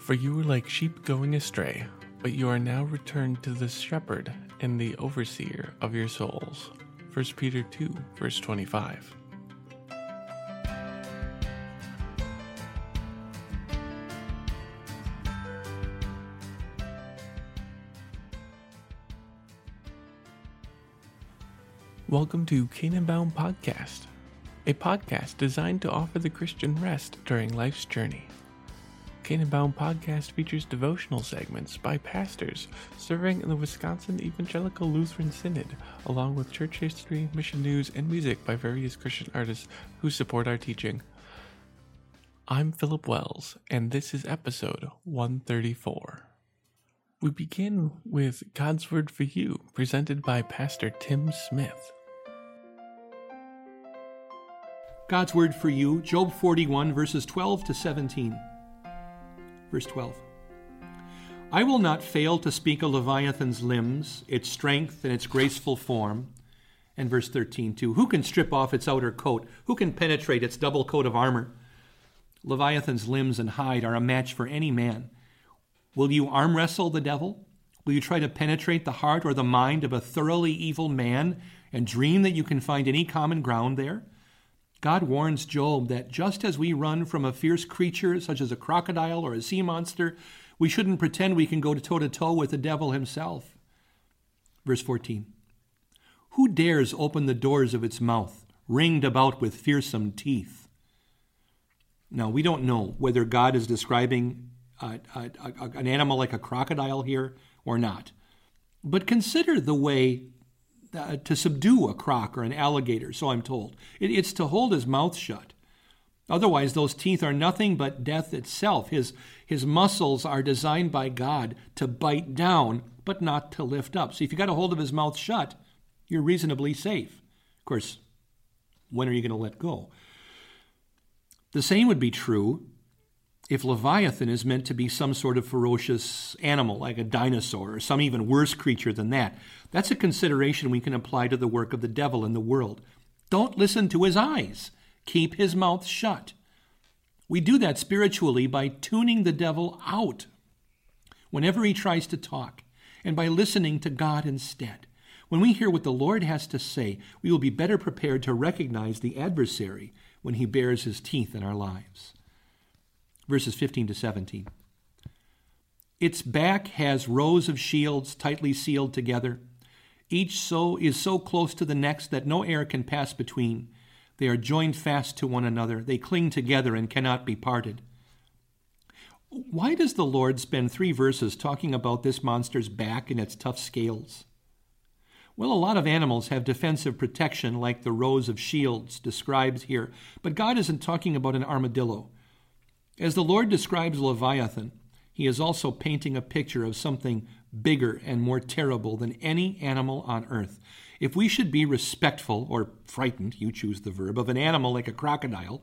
For you were like sheep going astray, but you are now returned to the shepherd and the overseer of your souls. 1 Peter 2, verse 25. Welcome to Canaan Bound Podcast, a podcast designed to offer the Christian rest during life's journey. Canaan Bound Podcast features devotional segments by pastors serving in the Wisconsin Evangelical Lutheran Synod, along with church history, mission news, and music by various Christian artists who support our teaching. I'm Philip Wells, and this is episode 134. We begin with God's Word for You, presented by Pastor Tim Smith. God's Word for You, Job 41, verses 12 to 17. Verse 12 I will not fail to speak of Leviathan's limbs, its strength, and its graceful form. And verse 13, too. Who can strip off its outer coat? Who can penetrate its double coat of armor? Leviathan's limbs and hide are a match for any man. Will you arm wrestle the devil? Will you try to penetrate the heart or the mind of a thoroughly evil man and dream that you can find any common ground there? God warns Job that just as we run from a fierce creature such as a crocodile or a sea monster, we shouldn't pretend we can go toe to toe with the devil himself. Verse 14 Who dares open the doors of its mouth, ringed about with fearsome teeth? Now, we don't know whether God is describing an animal like a crocodile here or not. But consider the way uh, to subdue a croc or an alligator, so I'm told. It, it's to hold his mouth shut. Otherwise, those teeth are nothing but death itself. His, his muscles are designed by God to bite down, but not to lift up. So if you got a hold of his mouth shut, you're reasonably safe. Of course, when are you going to let go? The same would be true if Leviathan is meant to be some sort of ferocious animal, like a dinosaur, or some even worse creature than that. That's a consideration we can apply to the work of the devil in the world. Don't listen to his eyes, keep his mouth shut. We do that spiritually by tuning the devil out whenever he tries to talk and by listening to God instead. When we hear what the Lord has to say, we will be better prepared to recognize the adversary when he bares his teeth in our lives verses 15 to 17. Its back has rows of shields tightly sealed together. Each so is so close to the next that no air can pass between. They are joined fast to one another. They cling together and cannot be parted. Why does the Lord spend three verses talking about this monster's back and its tough scales? Well, a lot of animals have defensive protection like the rows of shields described here, but God isn't talking about an armadillo. As the Lord describes Leviathan, he is also painting a picture of something bigger and more terrible than any animal on earth. If we should be respectful or frightened, you choose the verb, of an animal like a crocodile,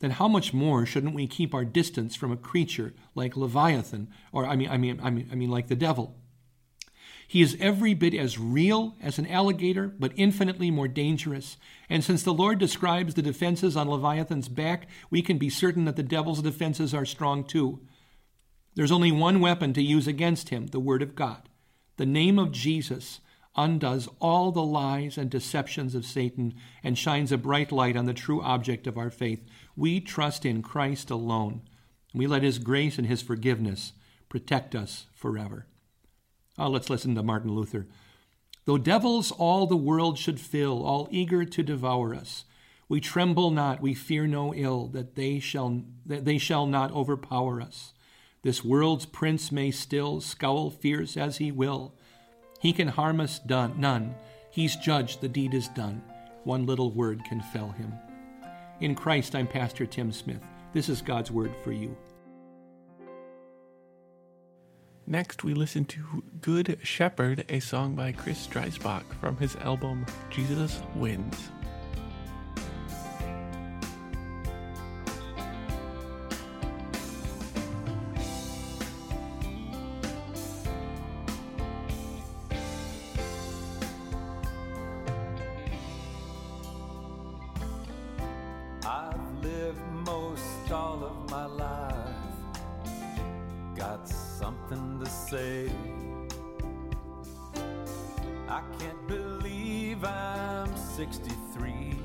then how much more shouldn't we keep our distance from a creature like Leviathan, or I mean, I mean, I mean, I mean, like the devil? He is every bit as real as an alligator, but infinitely more dangerous. And since the Lord describes the defenses on Leviathan's back, we can be certain that the devil's defenses are strong too. There's only one weapon to use against him the Word of God. The name of Jesus undoes all the lies and deceptions of Satan and shines a bright light on the true object of our faith. We trust in Christ alone. We let His grace and His forgiveness protect us forever. Oh, let's listen to Martin Luther. Though devils all the world should fill, all eager to devour us, we tremble not, we fear no ill, that they shall, that they shall not overpower us. This world's prince may still scowl fierce as he will. He can harm us done, none. He's judged, the deed is done. One little word can fell him. In Christ, I'm Pastor Tim Smith. This is God's word for you. Next, we listen to Good Shepherd, a song by Chris Dreisbach from his album Jesus Wins. 63.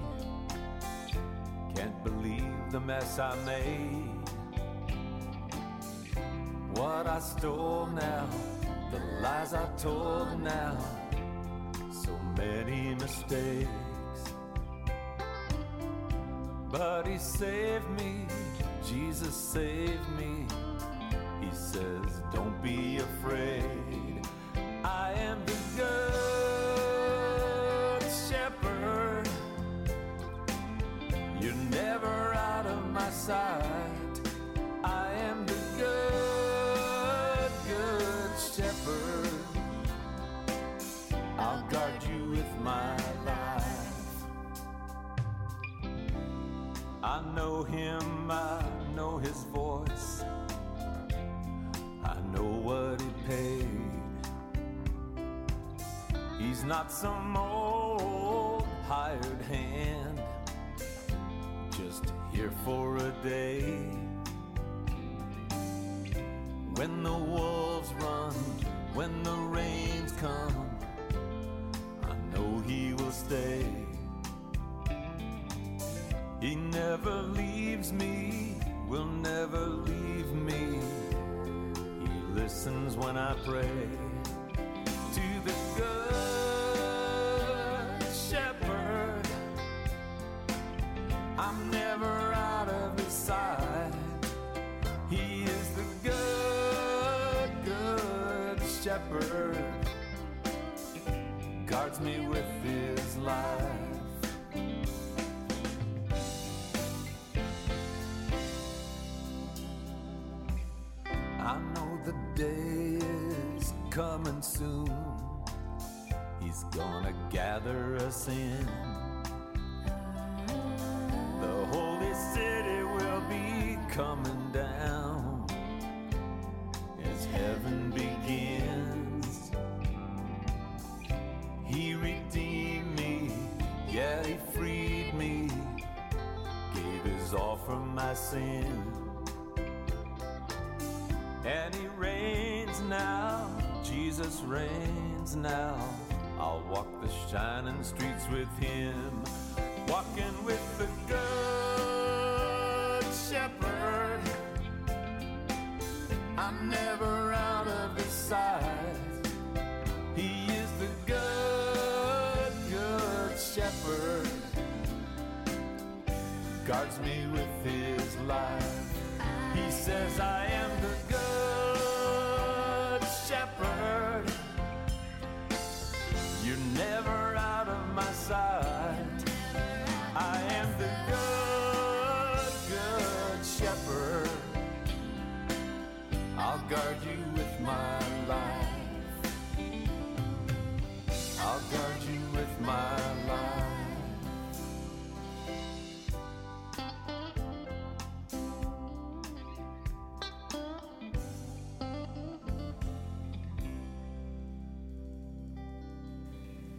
Can't believe the mess I made. What I stole now, the lies I told now, so many mistakes. But He saved me, Jesus saved me. He says, Don't be afraid. Sight. I am the good, good shepherd. I'll guard you with my life. I know him, I know his voice. I know what he paid. He's not some old here for a day. When the wolves run, when the rains come, I know he will stay. He never leaves me, will never leave me. He listens when I pray to the shepherd. Guards me with his life. I know the day is coming soon. He's gonna gather us in. The holy city will be coming sin. And he reigns now, Jesus reigns now. I'll walk the shining streets with him, walking with the good shepherd. I'm never says, I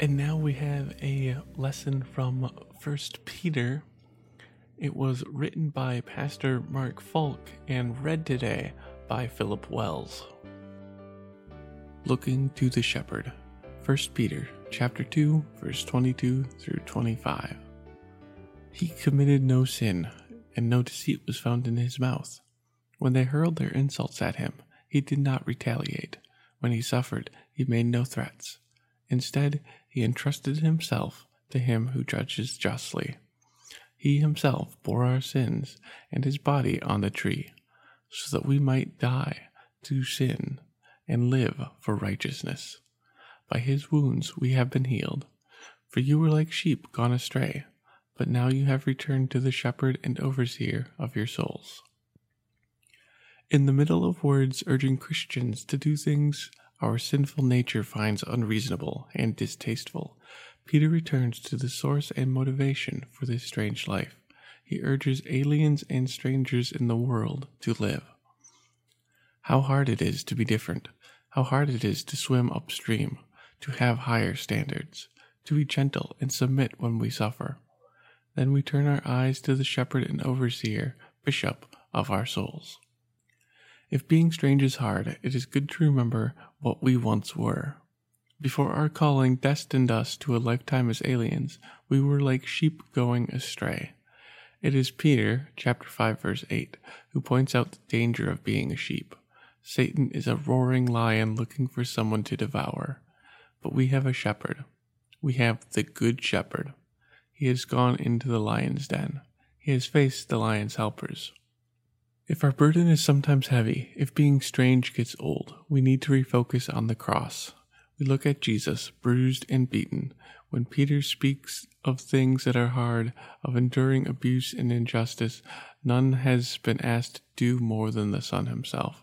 And now we have a lesson from First Peter. It was written by Pastor Mark Falk and read today by Philip Wells. Looking to the Shepherd. 1 Peter chapter 2 verse 22 through 25. He committed no sin, and no deceit was found in his mouth. When they hurled their insults at him, he did not retaliate. When he suffered, he made no threats. Instead, he entrusted himself to him who judges justly. He himself bore our sins and his body on the tree, so that we might die to sin and live for righteousness. By his wounds we have been healed. For you were like sheep gone astray, but now you have returned to the shepherd and overseer of your souls. In the middle of words urging Christians to do things our sinful nature finds unreasonable and distasteful, Peter returns to the source and motivation for this strange life. He urges aliens and strangers in the world to live. How hard it is to be different, how hard it is to swim upstream, to have higher standards, to be gentle and submit when we suffer. Then we turn our eyes to the shepherd and overseer, bishop of our souls. If being strange is hard, it is good to remember what we once were. Before our calling destined us to a lifetime as aliens, we were like sheep going astray. It is Peter, chapter 5, verse 8, who points out the danger of being a sheep. Satan is a roaring lion looking for someone to devour. But we have a shepherd. We have the Good Shepherd. He has gone into the lion's den. He has faced the lion's helpers. If our burden is sometimes heavy, if being strange gets old, we need to refocus on the cross. We look at Jesus, bruised and beaten. When Peter speaks of things that are hard, of enduring abuse and injustice, none has been asked to do more than the Son himself.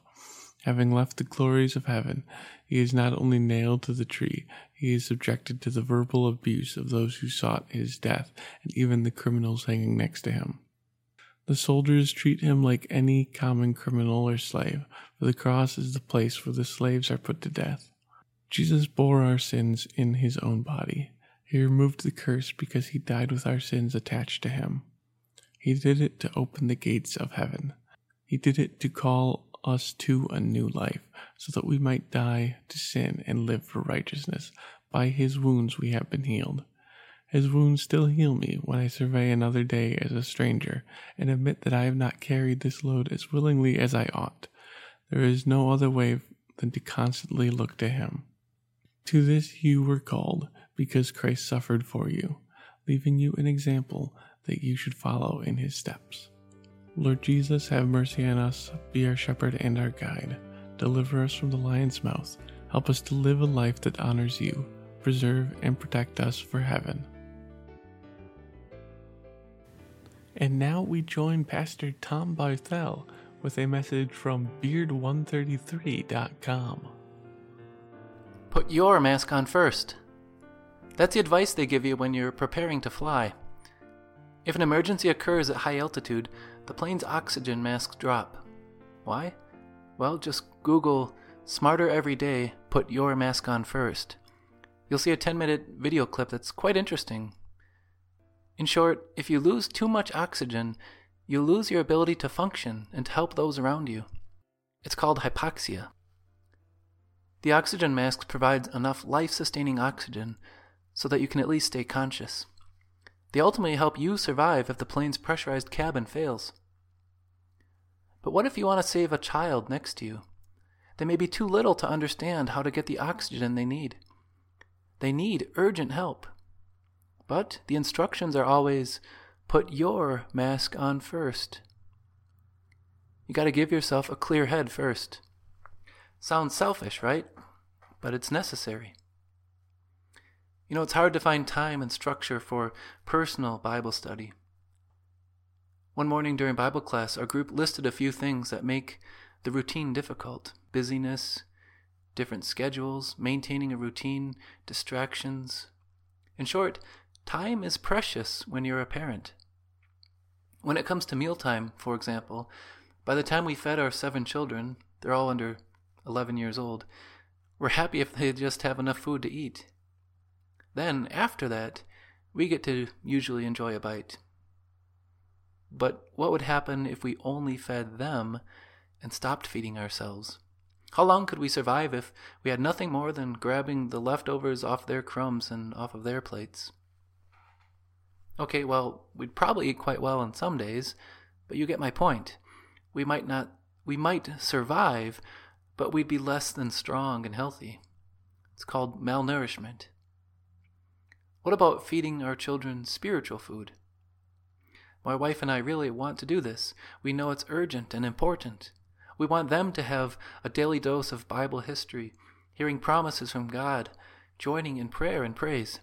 Having left the glories of heaven, he is not only nailed to the tree, he is subjected to the verbal abuse of those who sought his death, and even the criminals hanging next to him. The soldiers treat him like any common criminal or slave, for the cross is the place where the slaves are put to death. Jesus bore our sins in his own body. He removed the curse because he died with our sins attached to him. He did it to open the gates of heaven. He did it to call us to a new life, so that we might die to sin and live for righteousness. By his wounds we have been healed. His wounds still heal me when I survey another day as a stranger and admit that I have not carried this load as willingly as I ought. There is no other way than to constantly look to him. To this you were called, because Christ suffered for you, leaving you an example that you should follow in his steps. Lord Jesus, have mercy on us, be our shepherd and our guide. Deliver us from the lion's mouth. Help us to live a life that honors you. Preserve and protect us for heaven. And now we join Pastor Tom Barthel with a message from Beard133.com. Put your mask on first. That's the advice they give you when you're preparing to fly. If an emergency occurs at high altitude, the plane's oxygen masks drop. Why? Well, just Google Smarter Every Day, put your mask on first. You'll see a 10 minute video clip that's quite interesting. In short, if you lose too much oxygen, you lose your ability to function and to help those around you. It's called hypoxia. The oxygen mask provides enough life sustaining oxygen so that you can at least stay conscious. They ultimately help you survive if the plane's pressurized cabin fails. But what if you want to save a child next to you? They may be too little to understand how to get the oxygen they need. They need urgent help. But the instructions are always put your mask on first. You got to give yourself a clear head first. Sounds selfish, right? But it's necessary. You know, it's hard to find time and structure for personal Bible study. One morning during Bible class, our group listed a few things that make the routine difficult busyness, different schedules, maintaining a routine, distractions. In short, time is precious when you're a parent. When it comes to mealtime, for example, by the time we fed our seven children, they're all under 11 years old, we're happy if they just have enough food to eat. Then, after that, we get to usually enjoy a bite. But what would happen if we only fed them and stopped feeding ourselves? How long could we survive if we had nothing more than grabbing the leftovers off their crumbs and off of their plates? Okay, well, we'd probably eat quite well on some days, but you get my point. We might not we might survive, but we'd be less than strong and healthy. It's called malnourishment. What about feeding our children spiritual food? My wife and I really want to do this. We know it's urgent and important. We want them to have a daily dose of Bible history, hearing promises from God, joining in prayer and praise.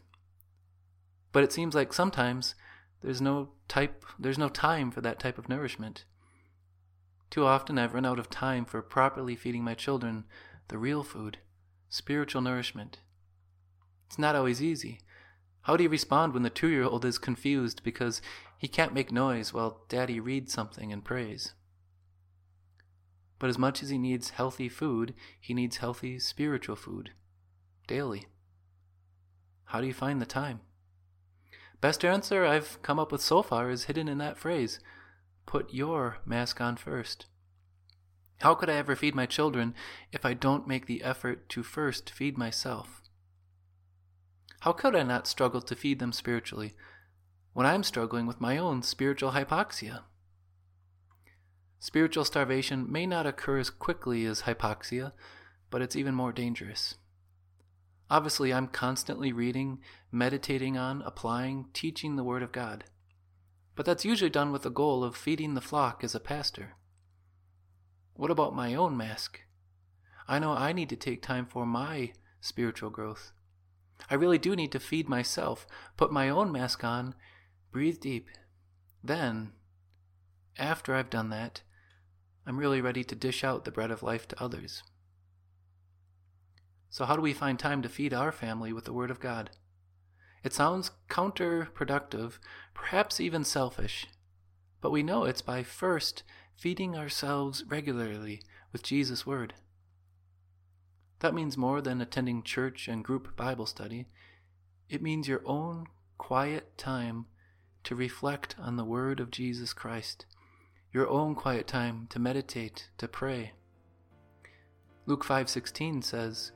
But it seems like sometimes there's no type there's no time for that type of nourishment. Too often I've run out of time for properly feeding my children the real food, spiritual nourishment. It's not always easy. How do you respond when the two year old is confused because he can't make noise while daddy reads something and prays? But as much as he needs healthy food, he needs healthy spiritual food daily. How do you find the time? Best answer I've come up with so far is hidden in that phrase put your mask on first. How could I ever feed my children if I don't make the effort to first feed myself? How could I not struggle to feed them spiritually when I'm struggling with my own spiritual hypoxia? Spiritual starvation may not occur as quickly as hypoxia, but it's even more dangerous. Obviously, I'm constantly reading, meditating on, applying, teaching the Word of God. But that's usually done with the goal of feeding the flock as a pastor. What about my own mask? I know I need to take time for my spiritual growth. I really do need to feed myself, put my own mask on, breathe deep. Then, after I've done that, I'm really ready to dish out the bread of life to others. So, how do we find time to feed our family with the Word of God? It sounds counterproductive, perhaps even selfish, but we know it's by first feeding ourselves regularly with Jesus' Word. That means more than attending church and group Bible study. It means your own quiet time to reflect on the Word of Jesus Christ, your own quiet time to meditate, to pray. Luke 5:16 says,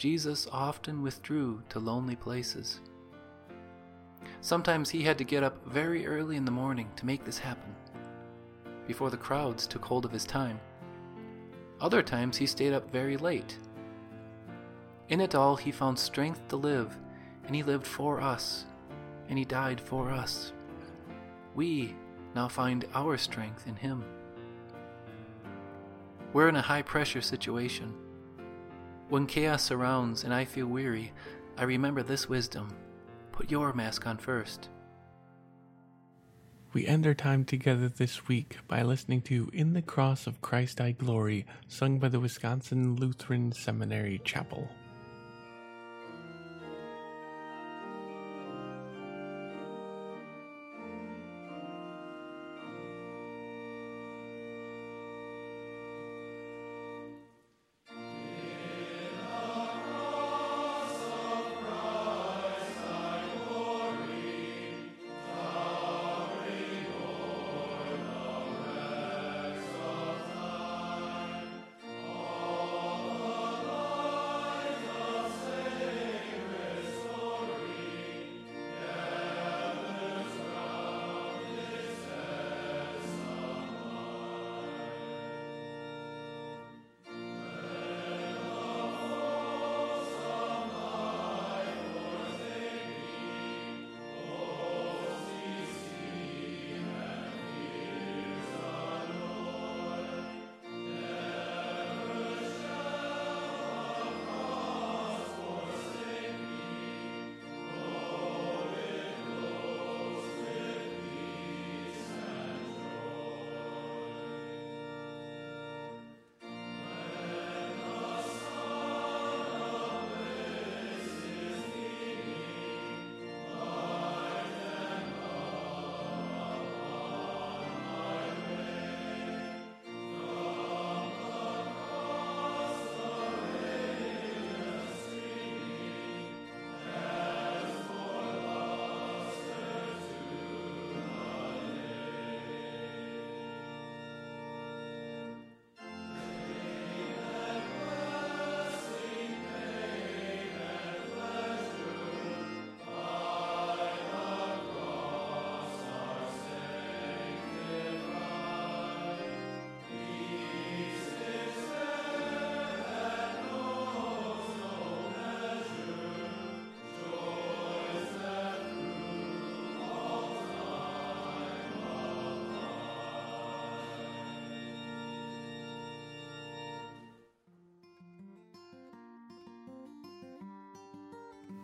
Jesus often withdrew to lonely places. Sometimes he had to get up very early in the morning to make this happen, before the crowds took hold of his time. Other times he stayed up very late in it all, he found strength to live, and he lived for us, and he died for us. We now find our strength in him. We're in a high pressure situation. When chaos surrounds and I feel weary, I remember this wisdom put your mask on first. We end our time together this week by listening to In the Cross of Christ I Glory, sung by the Wisconsin Lutheran Seminary Chapel.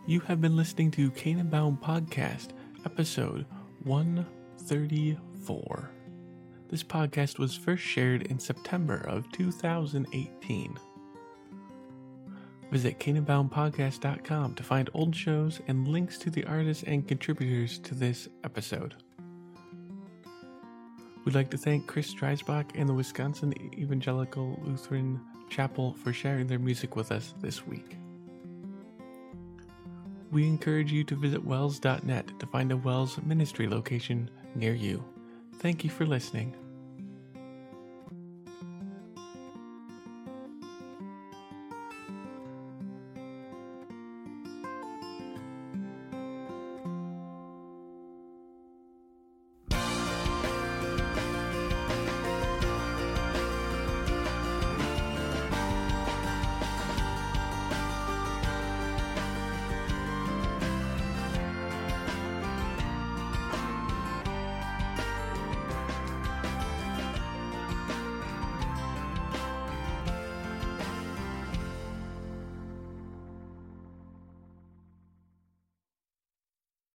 You have been listening to Canaan Bound Podcast, episode 134. This podcast was first shared in September of 2018. Visit CanaanBoundPodcast.com to find old shows and links to the artists and contributors to this episode. We'd like to thank Chris Dreisbach and the Wisconsin Evangelical Lutheran Chapel for sharing their music with us this week we encourage you to visit wels.net to find a WELS ministry location near you. Thank you for listening.